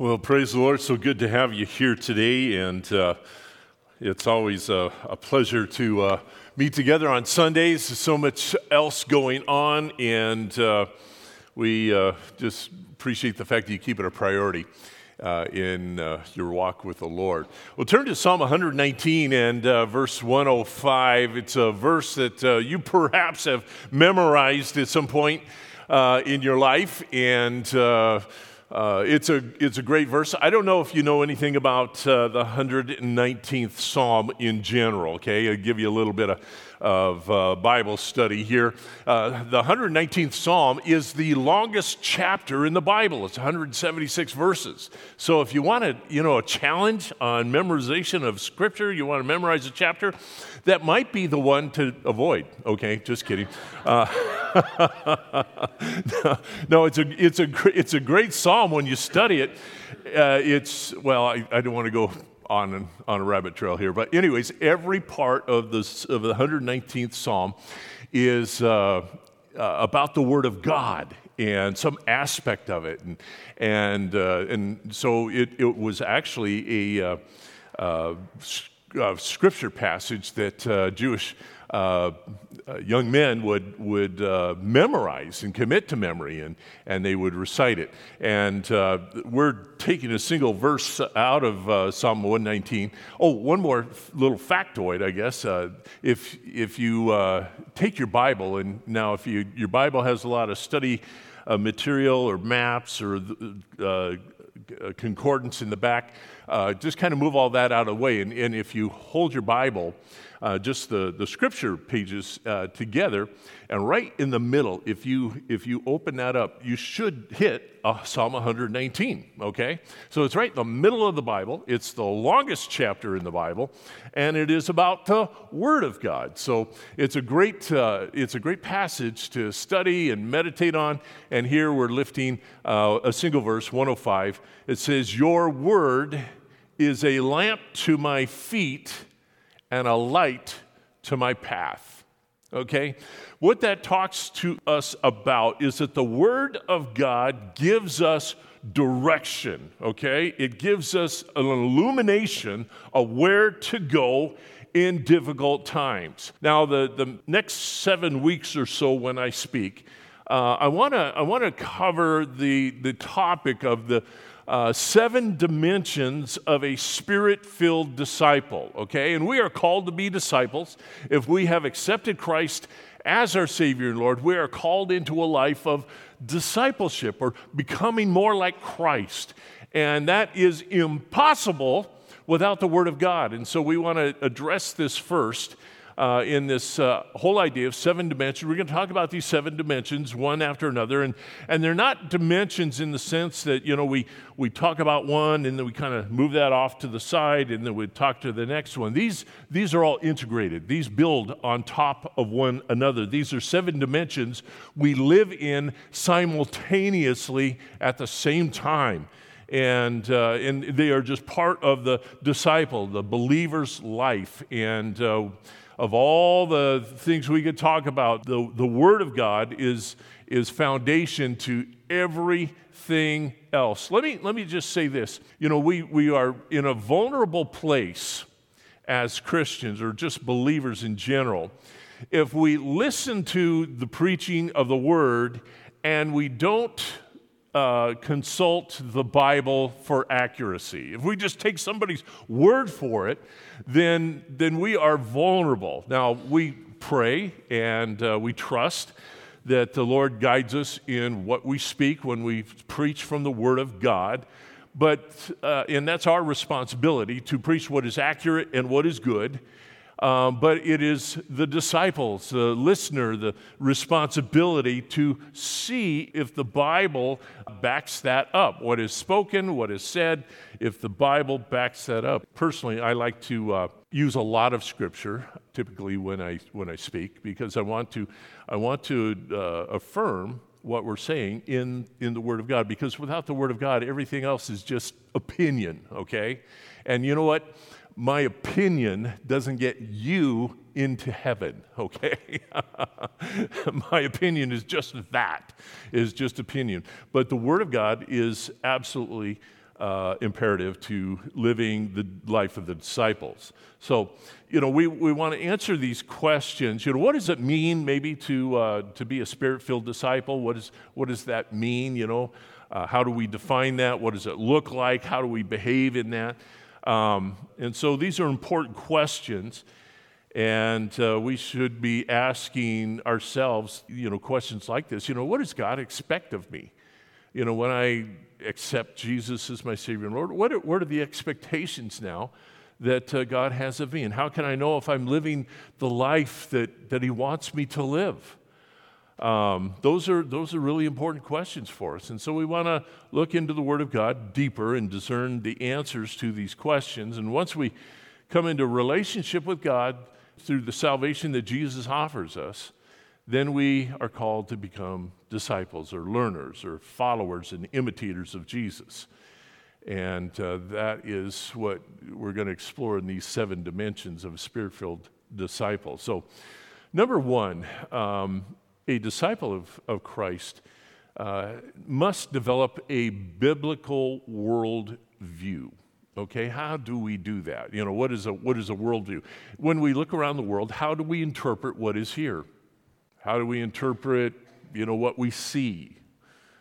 Well, praise the Lord. So good to have you here today. And uh, it's always a, a pleasure to uh, meet together on Sundays. There's so much else going on. And uh, we uh, just appreciate the fact that you keep it a priority. Uh, in uh, your walk with the Lord. Well, turn to Psalm 119 and verse 105. It's a verse that you perhaps have memorized at some point in your life. And uh, it's, a, it's a great verse. I don't know if you know anything about uh, the 119th Psalm in general, okay? I'll give you a little bit of, of uh, Bible study here. Uh, the 119th Psalm is the longest chapter in the Bible. It's 176 verses. So if you want a, you know, a challenge on memorization of Scripture, you want to memorize a chapter, that might be the one to avoid, okay? Just kidding. Uh, no, it's a, it's, a, it's a great psalm when you study it. Uh, it's, well, I, I don't want to go on, on a rabbit trail here, but, anyways, every part of, this, of the 119th psalm is uh, uh, about the Word of God and some aspect of it. And, and, uh, and so it, it was actually a uh, uh, scripture passage that uh, Jewish uh, uh, young men would, would uh, memorize and commit to memory, and, and they would recite it. And uh, we're taking a single verse out of Psalm 119. Oh, one more little factoid, I guess. if, if you take your Bible, and now if you, your Bible has a lot of study material or maps or concordance in the back, uh, just kind of move all that out of the way. And, and if you hold your Bible, uh, just the, the scripture pages uh, together, and right in the middle, if you, if you open that up, you should hit uh, Psalm 119, okay? So it's right in the middle of the Bible. It's the longest chapter in the Bible, and it is about the Word of God. So it's a great, uh, it's a great passage to study and meditate on. And here we're lifting uh, a single verse, 105. It says, Your Word is a lamp to my feet and a light to my path. Okay? What that talks to us about is that the Word of God gives us direction, okay? It gives us an illumination of where to go in difficult times. Now, the, the next seven weeks or so when I speak, uh, I want to I wanna cover the, the topic of the uh, seven dimensions of a spirit filled disciple, okay? And we are called to be disciples. If we have accepted Christ as our Savior and Lord, we are called into a life of discipleship or becoming more like Christ. And that is impossible without the Word of God. And so we want to address this first uh, in this uh, whole idea of seven dimensions. We're going to talk about these seven dimensions one after another. And, and they're not dimensions in the sense that, you know, we, we talk about one and then we kind of move that off to the side and then we talk to the next one. These, these are all integrated, these build on top of one another. These are seven dimensions we live in simultaneously at the same time and, uh, and they are just part of the disciple, the believer's life. And uh, of all the things we could talk about, the, the Word of God is, is foundation to everything else. Let me, let me just say this. You know, we, we are in a vulnerable place as Christians or just believers in general if we listen to the preaching of the Word and we don't uh, consult the Bible for accuracy. If we just take somebody's word for it, then, then we are vulnerable. Now, we pray and uh, we trust that the Lord guides us in what we speak when we preach from the Word of God. But, uh, and that's our responsibility to preach what is accurate and what is good. Um, but it is the disciples, the listener, the responsibility to see if the Bible backs that up. What is spoken, what is said, if the Bible backs that up. Personally, I like to uh, use a lot of scripture typically when I, when I speak because I want to, I want to uh, affirm what we're saying in, in the Word of God because without the Word of God, everything else is just opinion, okay? And you know what? My opinion doesn't get you into heaven, okay? my opinion is just that, is just opinion. But the Word of God is absolutely uh, imperative to living the life of the disciples. So, you know, we, we want to answer these questions. You know, what does it mean maybe to, uh, to be a spirit filled disciple? What, is, what does that mean? You know, uh, how do we define that? What does it look like? How do we behave in that? Um, and so these are important questions. And uh, we should be asking ourselves, you know, questions like this. You know, what does God expect of me? You know, when I accept Jesus as my Savior and Lord, what are, what are the expectations now that uh, God has of me? And how can I know if I'm living the life that, that He wants me to live? Um, those, are, those are really important questions for us. And so we want to look into the Word of God deeper and discern the answers to these questions. And once we come into relationship with God through the salvation that Jesus offers us, then we are called to become disciples or learners or followers and imitators of Jesus. And uh, that is what we're going to explore in these seven dimensions of a spirit filled disciple. So, number one, um, a disciple of, of Christ uh, must develop a biblical world view. Okay, how do we do that? You know, what is a, what is a worldview? When we look around the world, how do we interpret what is here? How do we interpret, you know, what we see?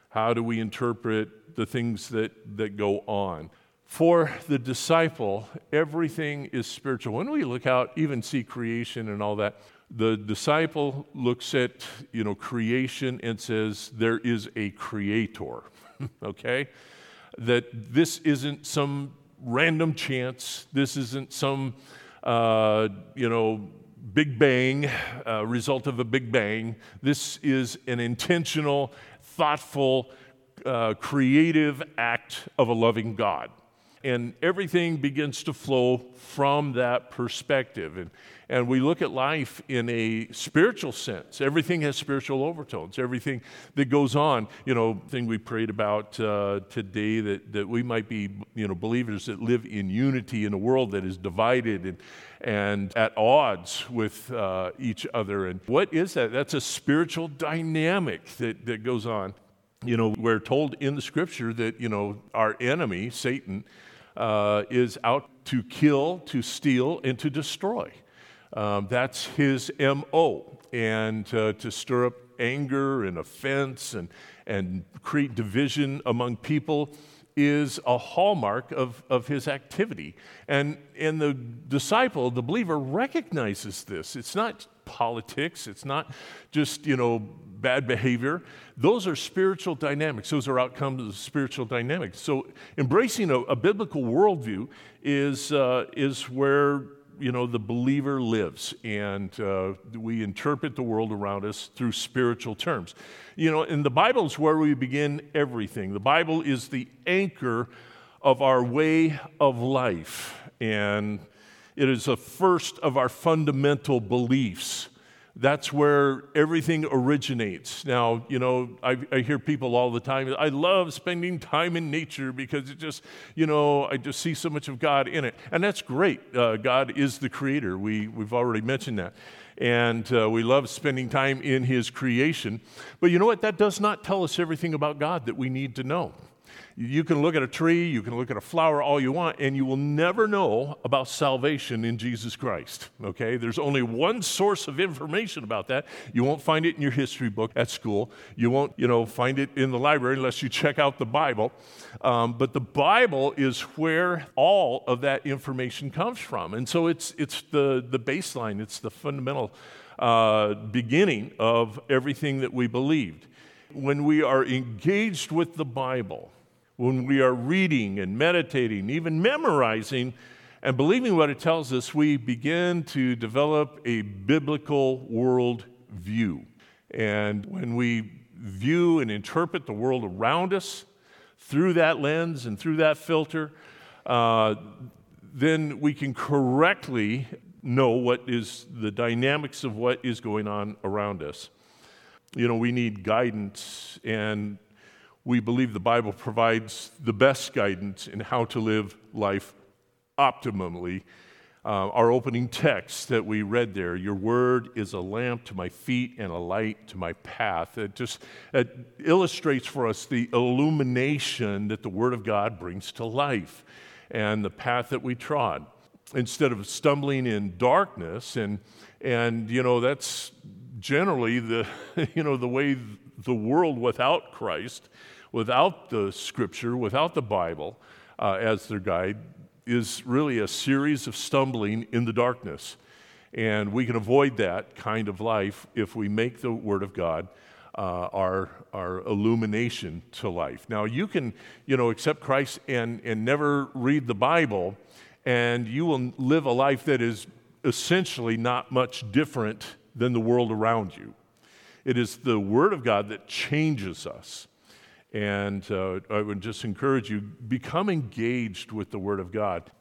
How do we interpret the things that, that go on? For the disciple, everything is spiritual. When we look out, even see creation and all that, the disciple looks at, you know, creation and says, there is a creator, okay? That this isn't some random chance. This isn't some, uh, you know, Big Bang, uh, result of a Big Bang. This is an intentional, thoughtful, uh, creative act of a loving God. And everything begins to flow from that perspective. And, and we look at life in a spiritual sense. Everything has spiritual overtones. Everything that goes on, you know, thing we prayed about uh, today that, that we might be, you know, believers that live in unity in a world that is divided and, and at odds with uh, each other. And what is that? That's a spiritual dynamic that, that goes on. You know, we're told in the scripture that, you know, our enemy, Satan, uh, is out to kill, to steal, and to destroy. Um, that's his MO. And uh, to stir up anger and offense and, and create division among people is a hallmark of, of his activity. And, and the disciple, the believer, recognizes this. It's not politics, it's not just, you know, bad behavior. Those are spiritual dynamics. Those are outcomes of spiritual dynamics. So embracing a, a biblical worldview is, uh, is where you know the believer lives and uh, we interpret the world around us through spiritual terms. You know and the bible is where we begin everything. The bible is the anchor of our way of life and it is the first of our fundamental beliefs that's where everything originates. Now, you know, I, I, hear people all the time, I love spending time in nature because it just, you know, I just see so much of God in it. And that's great. Uh, God is the creator. We, we've already mentioned that. And uh, we love spending time in His creation. But you know what? That does not tell us everything about God that we need to know. You can look at a tree, you can look at a flower all you want, and you will never know about salvation in Jesus Christ. Okay? There's only one source of information about that. You won't find it in your history book at school. You won't, you know, find it in the library unless you check out the Bible. Um, but the Bible is where all of that information comes from. And so it's, it's the, the baseline, it's the fundamental uh, beginning of everything that we believed. When we are engaged with the Bible, when we are reading and meditating, even memorizing, and believing what it tells us, we begin to develop a biblical world view. And when we view and interpret the world around us through that lens and through that filter, uh, then we can correctly know what is the dynamics of what is going on around us. You know, we need guidance and we believe the Bible provides the best guidance in how to live life optimally. Uh, our opening text that we read there. Your word is a lamp to my feet and a light to my path. It just it illustrates for us the illumination that the word of God brings to life and the path that we trod. Instead of stumbling in darkness, and, and you know, that's generally the, you know, the way the world without Christ, without the scripture, without the Bible uh, as their guide, is really a series of stumbling in the darkness. And we can avoid that kind of life if we make the Word of God uh, our, our illumination to life. Now, you can, you know, accept Christ and, and never read the Bible, and you will live a life that is essentially not much different than the world around you. It is the Word of God that changes us. And uh, I would just encourage you become engaged with the Word of God.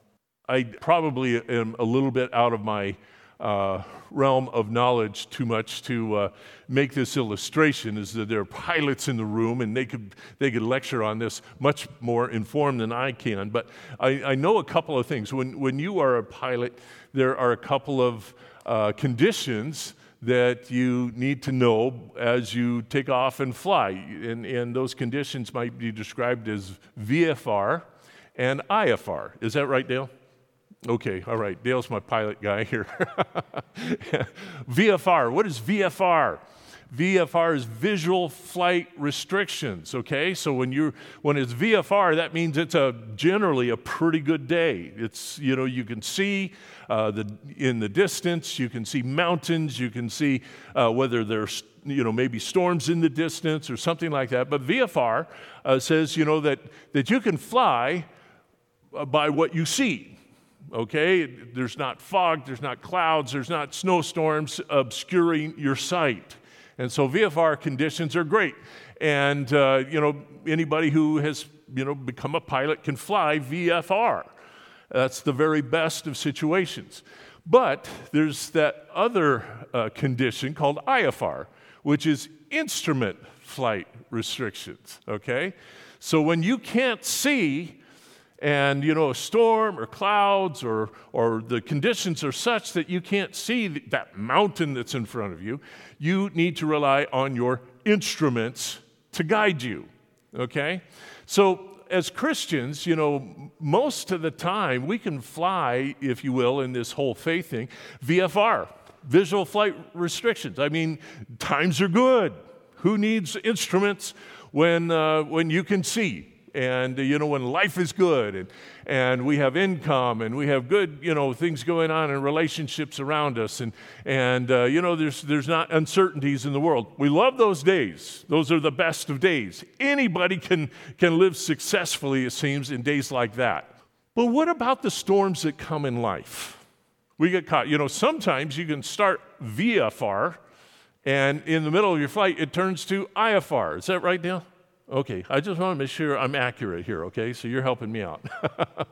I probably am a little bit out of my uh, realm of knowledge too much to uh, make this illustration is that there are pilots in the room and they could, they could lecture on this much more informed than I can. But I, I know a couple of things. When, when you are a pilot, there are a couple of uh, conditions that you need to know as you take off and fly. And, and those conditions might be described as VFR and IFR. Is that right, Dale? Okay, all right. Dale's my pilot guy here. VFR, what is VFR? VFR is visual flight restrictions, okay? So when you when it's VFR, that means it's a generally a pretty good day. It's you know you can see uh, the in the distance, you can see mountains, you can see uh, whether there's you know maybe storms in the distance or something like that. But VFR uh, says you know that that you can fly uh, by what you see okay? There's not fog, there's not clouds, there's not snowstorms obscuring your sight. And so VFR conditions are great. And, uh, you know, anybody who has, you know, become a pilot can fly VFR. That's the very best of situations. But there's that other uh, condition called IFR, which is instrument flight restrictions, okay? So when you can't see and you know a storm or clouds or or the conditions are such that you can't see that mountain that's in front of you. You need to rely on your instruments to guide you okay? So as christians you know most of the time we can fly if you will in this whole faith thing vfr visual flight restrictions. I mean times are good. Who needs instruments when uh, when you can see and you know when life is good and, and we have income and we have good you know things going on in relationships around us and, and uh, you know there's, there's not uncertainties in the world. We love those days. Those are the best of days. Anybody can, can live successfully it seems in days like that. But what about the storms that come in life? We get caught you know sometimes you can start vfr and in the middle of your flight it turns to ifr is that right Dale? Okay, I just want to make sure I'm accurate here, okay? So you're helping me out.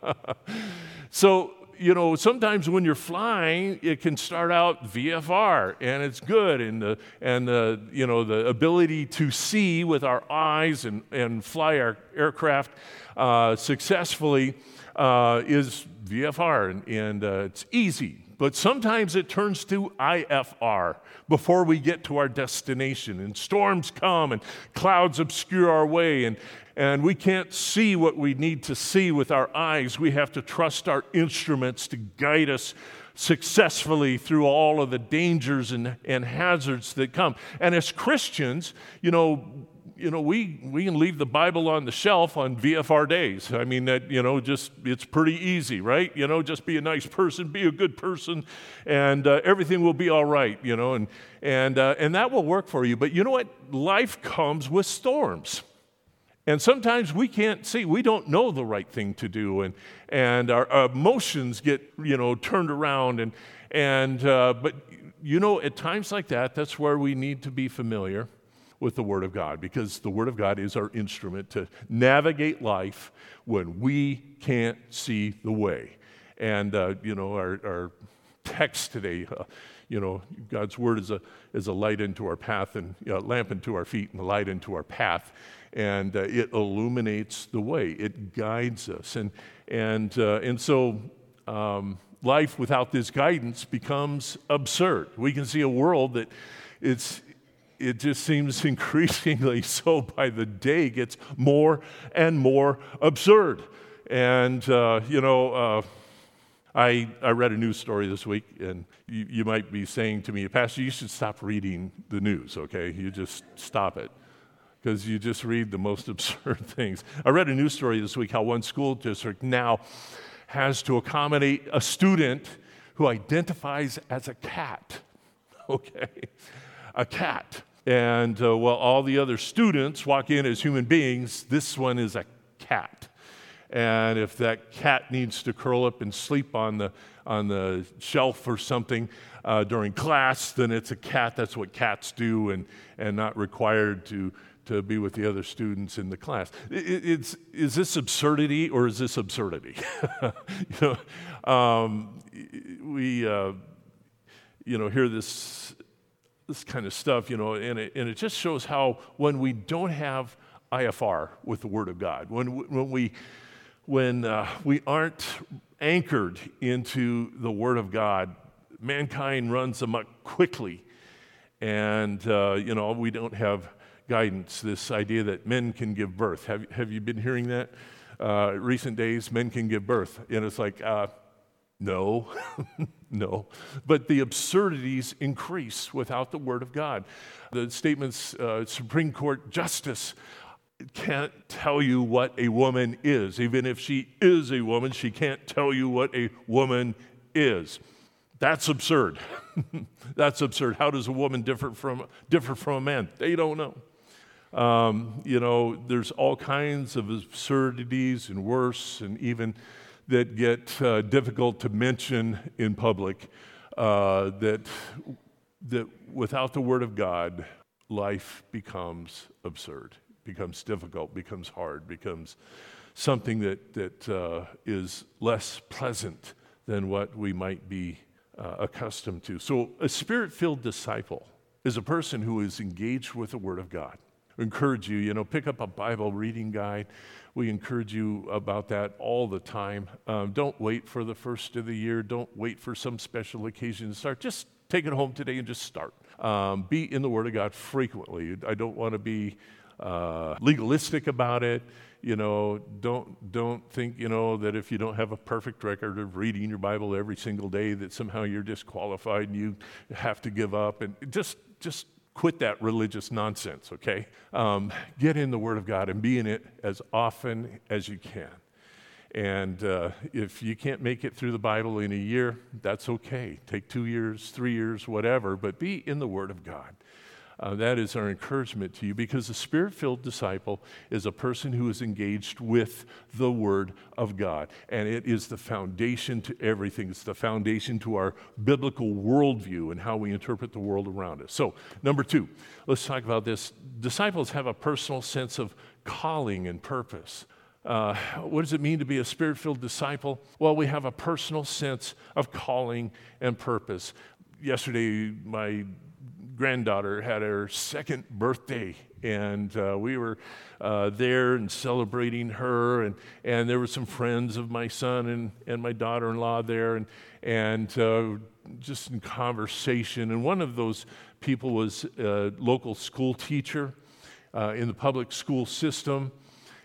so, you know, sometimes when you're flying, it can start out VFR and it's good. And the, and the, you know, the ability to see with our eyes and, and fly our aircraft uh, successfully uh, is VFR. And, and uh, it's easy. But sometimes it turns to IFR before we get to our destination. And storms come and clouds obscure our way, and, and we can't see what we need to see with our eyes. We have to trust our instruments to guide us successfully through all of the dangers and, and hazards that come. And as Christians, you know, you know, we, we can leave the Bible on the shelf on VFR days. I mean, that, you know, just, it's pretty easy, right? You know, just be a nice person, be a good person, and uh, everything will be all right, you know, and, and, uh, and that will work for you. But you know what? Life comes with storms. And sometimes we can't see, we don't know the right thing to do, and, and our, our emotions get, you know, turned around. And, and, uh, but, you know, at times like that, that's where we need to be familiar with the Word of God because the Word of God is our instrument to navigate life when we can't see the way. And, uh, you know, our, our text today, uh, you know, God's Word is a, is a light into our path and know, lamp into our feet and a light into our path. And uh, it illuminates the way, it guides us. And, and, uh, and so um, life without this guidance becomes absurd. We can see a world that it's, it just seems increasingly so by the day gets more and more absurd. And, uh, you know, uh, I, I read a news story this week, and you, you might be saying to me, Pastor, you should stop reading the news, okay? You just stop it because you just read the most absurd things. I read a news story this week how one school district now has to accommodate a student who identifies as a cat, okay? A cat. And uh, while all the other students walk in as human beings, this one is a cat. And if that cat needs to curl up and sleep on the, on the shelf or something uh, during class, then it's a cat. That's what cats do and, and not required to, to be with the other students in the class. It, it's, is this absurdity or is this absurdity? you know, um, we uh, you know, hear this, this kind of stuff, you know, and it, and it just shows how when we don't have IFR with the Word of God, when, when we when uh, we aren't anchored into the Word of God, mankind runs amok quickly. And, uh, you know, we don't have guidance. This idea that men can give birth. Have, have you been hearing that? Uh, recent days, men can give birth. And it's like, uh, no, no. But the absurdities increase without the Word of God. The statements, uh, Supreme Court Justice can't tell you what a woman is. Even if she is a woman, she can't tell you what a woman is. That's absurd. That's absurd. How does a woman differ from, differ from a man? They don't know. Um, you know, there's all kinds of absurdities and worse, and even that get uh, difficult to mention in public. Uh, that that without the Word of God, life becomes absurd becomes difficult, becomes hard, becomes something that, that uh, is less pleasant than what we might be uh, accustomed to. So, a spirit filled disciple is a person who is engaged with the Word of God. Encourage you, you know, pick up a Bible reading guide. We encourage you about that all the time. Um, don't wait for the first of the year. Don't wait for some special occasion to start. Just take it home today and just start. Um, be in the Word of God frequently. I don't want to be uh, legalistic about it. You know, don't, don't think, you know, that if you don't have a perfect record of reading your Bible every single day, that somehow you're disqualified and you have to give up. And just, just quit that religious nonsense, okay? Um, get in the Word of God and be in it as often as you can. And uh, if you can't make it through the Bible in a year, that's okay. Take two years, three years, whatever, but be in the Word of God. Uh, that is our encouragement to you because a spirit filled disciple is a person who is engaged with the Word of God. And it is the foundation to everything, it's the foundation to our biblical worldview and how we interpret the world around us. So, number two, let's talk about this. Disciples have a personal sense of calling and purpose. Uh, what does it mean to be a spirit filled disciple? Well, we have a personal sense of calling and purpose. Yesterday, my granddaughter had her second birthday, and uh, we were uh, there and celebrating her, and, and there were some friends of my son and, and my daughter in law there, and, and uh, just in conversation. And one of those people was a local school teacher uh, in the public school system,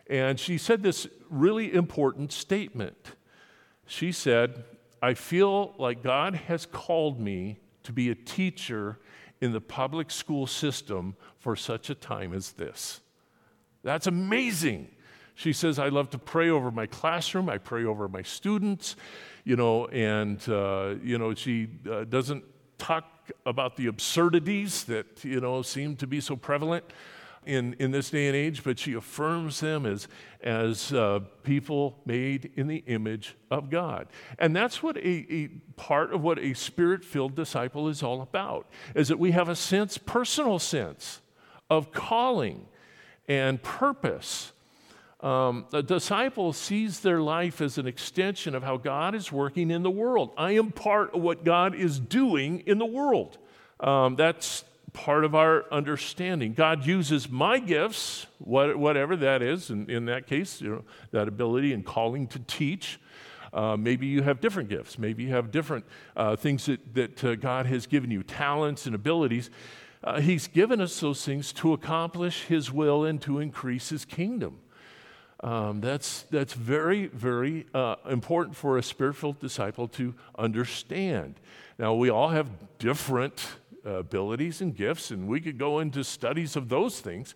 and she said this really important statement. She said, I feel like God has called me to be a teacher in the public school system for such a time as this. That's amazing. She says, I love to pray over my classroom, I pray over my students, you know, and, uh, you know, she uh, doesn't talk about the absurdities that, you know, seem to be so prevalent in, in this day and age, but she affirms them as, as uh, people made in the image of God. And that's what a, a part of what a spirit filled disciple is all about, is that we have a sense, personal sense, of calling and purpose. Um, a disciple sees their life as an extension of how God is working in the world. I am part of what God is doing in the world. Um, that's part of our understanding. God uses my gifts, whatever that is, and in that case, you know, that ability and calling to teach, Uh, maybe you have different gifts. Maybe you have different uh, things that, that uh, God has given you, talents and abilities. Uh, he's given us those things to accomplish His will and to increase His kingdom. Um, that's, that's very, very uh, important for a spiritual disciple to understand. Now, we all have different abilities and gifts, and we could go into studies of those things.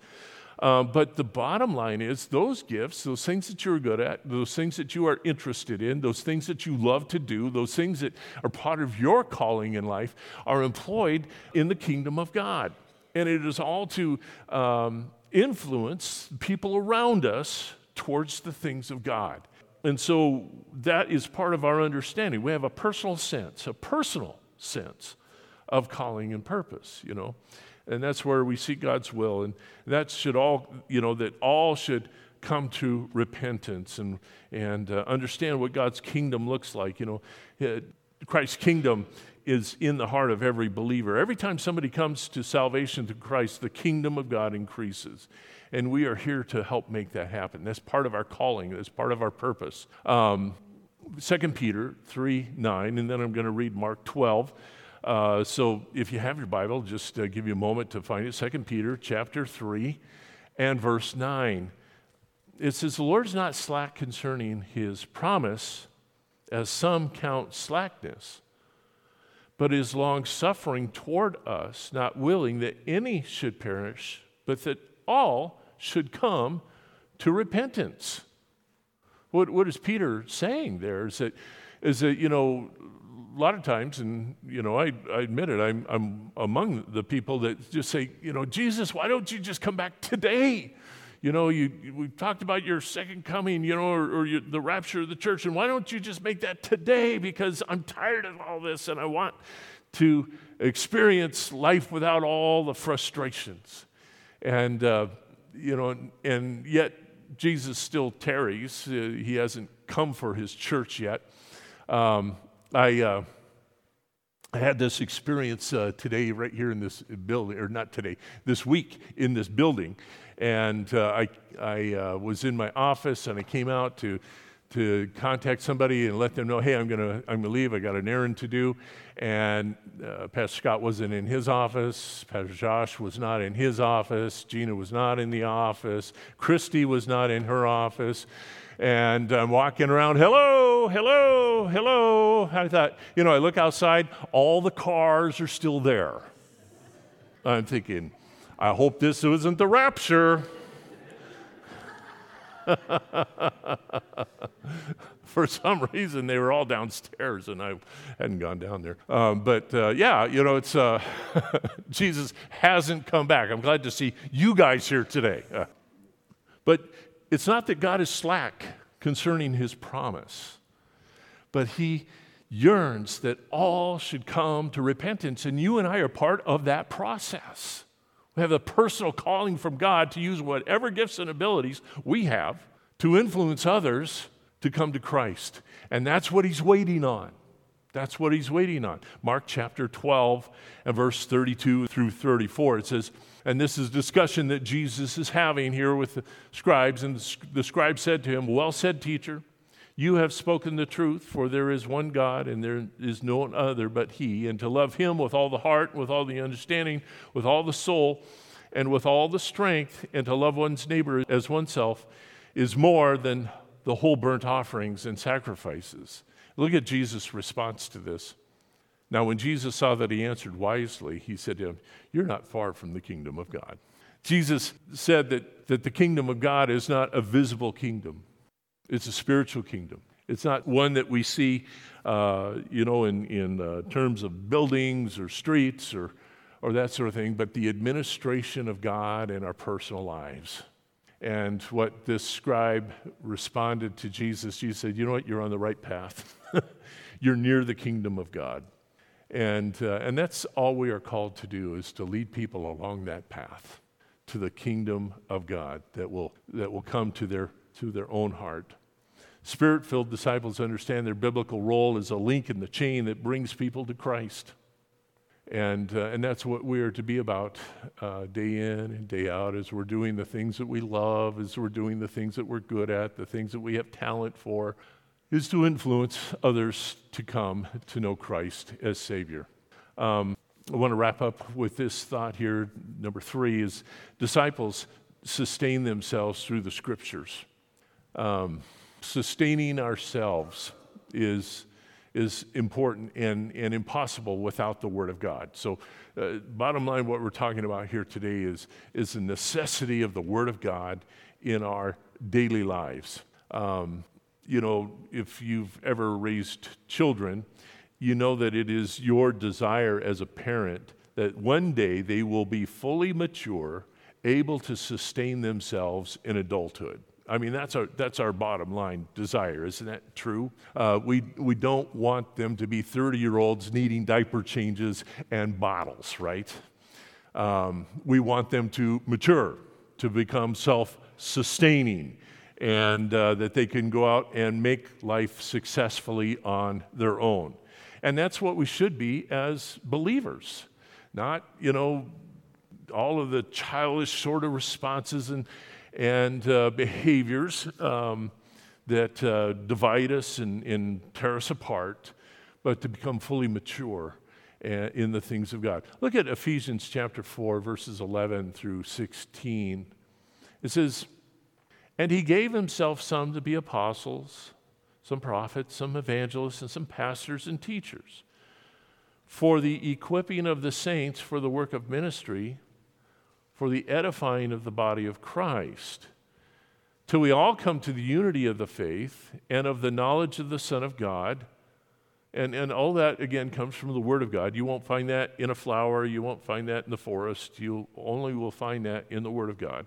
Uh, but the bottom line is those gifts, those things that you're good at, those things that you are interested in, those things that you love to do, those things that are part of your calling in life are employed in the kingdom of God. And it is all to um, influence people around us towards the things of God. And so that is part of our understanding. We have a personal sense, a personal sense of calling and purpose, you know. And that's where we see God's will. And that should all, you know, that all should come to repentance and, and uh, understand what God's kingdom looks like. You know, Christ's kingdom is in the heart of every believer. Every time somebody comes to salvation to Christ, the kingdom of God increases. And we are here to help make that happen. That's part of our calling, that's part of our purpose. Um, 2 Peter 3 9, and then I'm going to read Mark 12. Uh, so if you have your Bible, just uh, give you a moment to find it. 2 Peter chapter 3 and verse 9. It says, The Lord is not slack concerning his promise, as some count slackness, but is long suffering toward us, not willing that any should perish, but that all should come to repentance. What, what is Peter saying there? Is that, is that, you know, a lot of times, and you know, I, I admit it, I'm, I'm among the people that just say, you know, Jesus, why don't you just come back today? You know, you, we've talked about your second coming, you know, or, or your, the rapture of the church, and why don't you just make that today? Because I'm tired of all this and I want to experience life without all the frustrations. And, uh, you know, and yet Jesus still tarries. Uh, he hasn't come for his church yet. Um, I, uh, I had this experience uh, today, right here in this building, or not today, this week in this building. And uh, I, I uh, was in my office and I came out to, to contact somebody and let them know, hey, I'm going to I'm gonna leave. I got an errand to do. And uh, Pastor Scott wasn't in his office. Pastor Josh was not in his office. Gina was not in the office. Christy was not in her office. And I'm walking around, hello, hello, hello. I thought, you know, I look outside, all the cars are still there. I'm thinking, I hope this isn't the rapture. For some reason, they were all downstairs, and I hadn't gone down there. Um, but uh, yeah, you know, it's uh, Jesus hasn't come back. I'm glad to see you guys here today. Uh, but it's not that God is slack concerning his promise, but he yearns that all should come to repentance, and you and I are part of that process. We have a personal calling from God to use whatever gifts and abilities we have to influence others to come to Christ. And that's what he's waiting on. That's what he's waiting on. Mark chapter 12 and verse 32 through 34. It says, and this is discussion that Jesus is having here with the scribes. And the scribe said to him, Well said, teacher, you have spoken the truth, for there is one God, and there is no other but He. And to love Him with all the heart, with all the understanding, with all the soul, and with all the strength, and to love one's neighbor as oneself is more than the whole burnt offerings and sacrifices. Look at Jesus' response to this. Now, when Jesus saw that he answered wisely, he said to him, You're not far from the kingdom of God. Jesus said that, that the kingdom of God is not a visible kingdom, it's a spiritual kingdom. It's not one that we see, uh, you know, in, in uh, terms of buildings or streets or, or that sort of thing, but the administration of God in our personal lives. And what this scribe responded to Jesus, Jesus said, You know what? You're on the right path. You're near the kingdom of God. And, uh, and that's all we are called to do is to lead people along that path to the kingdom of God that will, that will come to their, to their own heart. Spirit filled disciples understand their biblical role as a link in the chain that brings people to Christ. And, uh, and that's what we are to be about uh, day in and day out as we're doing the things that we love, as we're doing the things that we're good at, the things that we have talent for, is to influence others to come to know Christ as Savior. Um, I want to wrap up with this thought here. Number three is disciples sustain themselves through the scriptures. Um, sustaining ourselves is, is important and, and impossible without the Word of God. So, uh, bottom line, what we're talking about here today is, is the necessity of the Word of God in our daily lives. Um, you know, if you've ever raised children, you know that it is your desire as a parent that one day they will be fully mature, able to sustain themselves in adulthood. I mean, that's our, that's our bottom line desire, isn't that true? Uh, we, we don't want them to be 30 year olds needing diaper changes and bottles, right? Um, we want them to mature, to become self sustaining, and uh, that they can go out and make life successfully on their own. And that's what we should be as believers, not, you know, all of the childish sort of responses and, and uh, behaviors um, that uh, divide us and, and tear us apart, but to become fully mature uh, in the things of God. Look at Ephesians chapter 4, verses 11 through 16. It says, And he gave himself some to be apostles, some prophets, some evangelists, and some pastors and teachers for the equipping of the saints for the work of ministry for the edifying of the body of Christ, till we all come to the unity of the faith and of the knowledge of the Son of God. And, and all that, again, comes from the Word of God. You won't find that in a flower. You won't find that in the forest. You only will find that in the Word of God.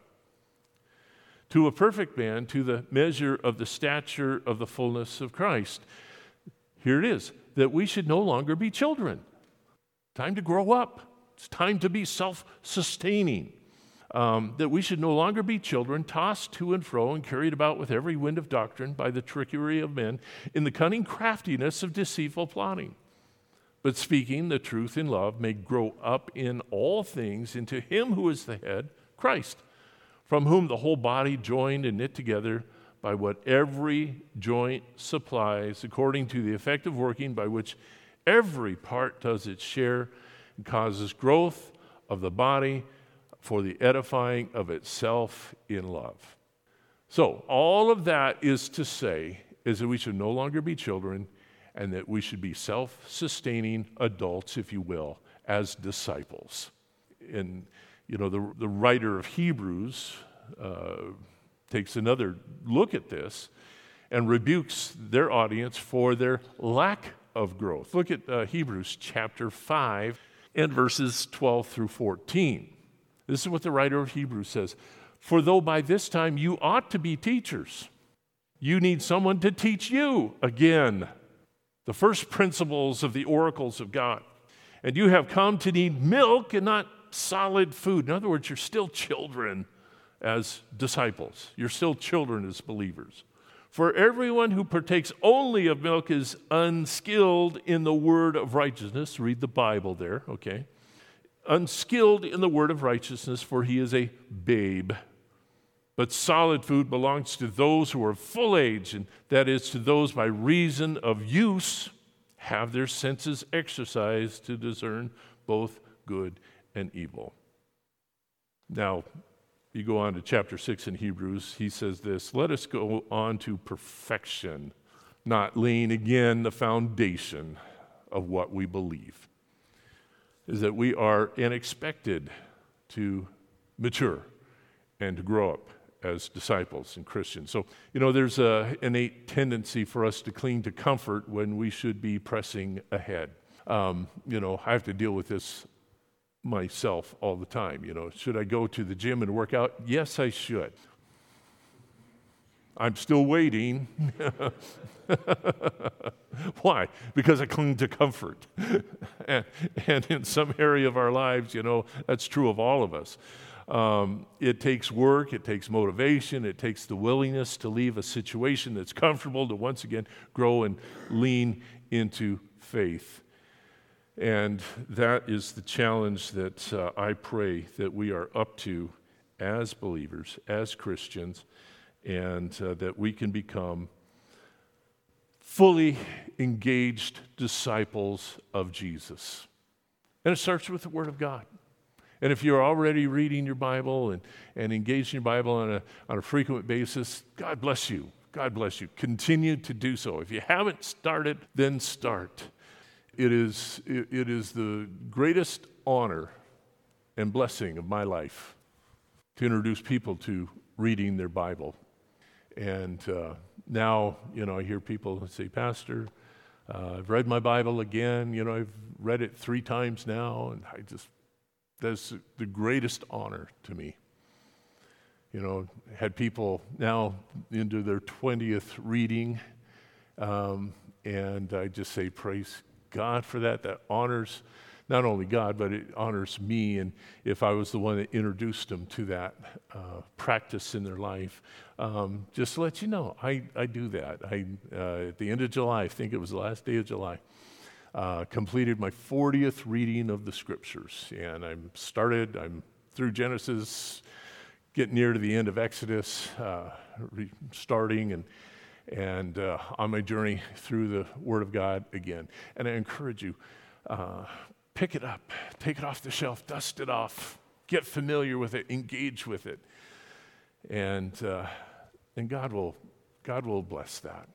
To a perfect man, to the measure of the stature of the fullness of Christ. Here it is that we should no longer be children. Time to grow up. It's time to be self sustaining um, that we should no longer be children, tossed to and fro and carried about with every wind of doctrine by the trickery of men, in the cunning craftiness of deceitful plotting. But speaking the truth in love may grow up in all things into Him who is the head, Christ, from whom the whole body joined and knit together by what every joint supplies, according to the effective working by which every part does its share and causes growth of the body for the edifying of itself in love. So, all of that is to say is that we should no longer be children and that we should be self sustaining adults, if you will, as disciples. And, you know, the, the writer of Hebrews uh, takes another look at this and rebukes their audience for their lack of growth. Look at uh, Hebrews chapter 5 and verses 12 through 14. This is what the writer of Hebrews says For though by this time you ought to be teachers, you need someone to teach you again the first principles of the oracles of God. And you have come to need milk and not solid food. In other words, you're still children as disciples, you're still children as believers. For everyone who partakes only of milk is unskilled in the word of righteousness. Read the Bible there, okay? Unskilled in the word of righteousness, for he is a babe. But solid food belongs to those who are full age, and that is to those by reason of use have their senses exercised to discern both good and evil. Now, you go on to chapter 6 in Hebrews, he says this Let us go on to perfection, not laying again the foundation of what we believe is that we are expected to mature and to grow up as disciples and Christians. So, you know, there's an innate tendency for us to cling to comfort when we should be pressing ahead. Um, you know, I have to deal with this myself all the time. You know, should I go to the gym and work out? Yes, I should. I'm still waiting. Why? Because I cling to comfort. and, and, in some area of our lives, you know, that's true of all of us. Um, it takes work, it takes motivation, it takes the willingness to leave a situation that's comfortable to once again grow and lean into faith. And that is the challenge that uh, I pray that we are up to as believers, as Christians and uh, that we can become fully engaged disciples of Jesus. And it starts with the Word of God. And if you're already reading your Bible and, and engaged in your Bible on a, on a frequent basis, God bless you. God bless you. Continue to do so. If you haven't started, then start. It is, it is the greatest honor and blessing of my life to introduce people to reading their Bible. And uh, now, you know, I hear people say, Pastor, uh, I've read my Bible again. You know, I've read it three times now, and I just, that's the greatest honor to me. You know, had people now into their 20th reading, um, and I just say, praise God for that. That honors not only God, but it honors me. And if I was the one that introduced them to that uh, practice in their life, um, just to let you know, I, I do that. I, uh, at the end of July, I think it was the last day of July, uh, completed my 40th reading of the scriptures. And I'm started, I'm through Genesis, getting near to the end of Exodus, uh, starting and and uh, on my journey through the Word of God again. And I encourage you, uh, pick it up, take it off the shelf, dust it off, get familiar with it, engage with it. And, uh, and God, will, God will bless that.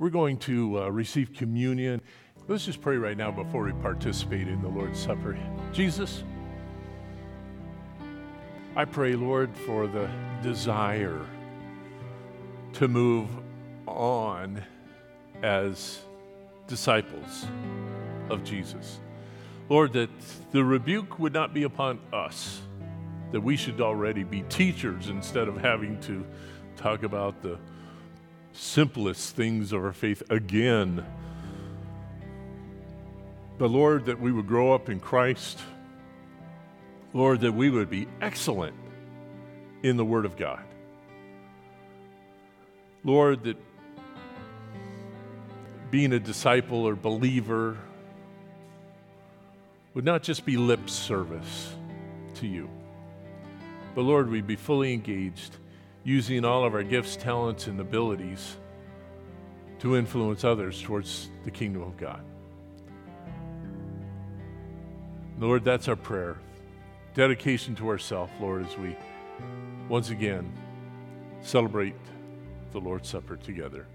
We're going to uh, receive communion. Let's just pray right now before we participate in the Lord's Supper. Jesus, I pray, Lord, for the desire to move on as disciples of Jesus. Lord, that the rebuke would not be upon us, that we should already be teachers instead of having to talk about the simplest things of our faith again. But Lord, that we would grow up in Christ. Lord, that we would be excellent in the Word of God. Lord, that being a disciple or believer, would not just be lip service to you, but Lord, we'd be fully engaged, using all of our gifts, talents, and abilities to influence others towards the kingdom of God. Lord, that's our prayer. Dedication to ourselves, Lord, as we once again celebrate the Lord's Supper together.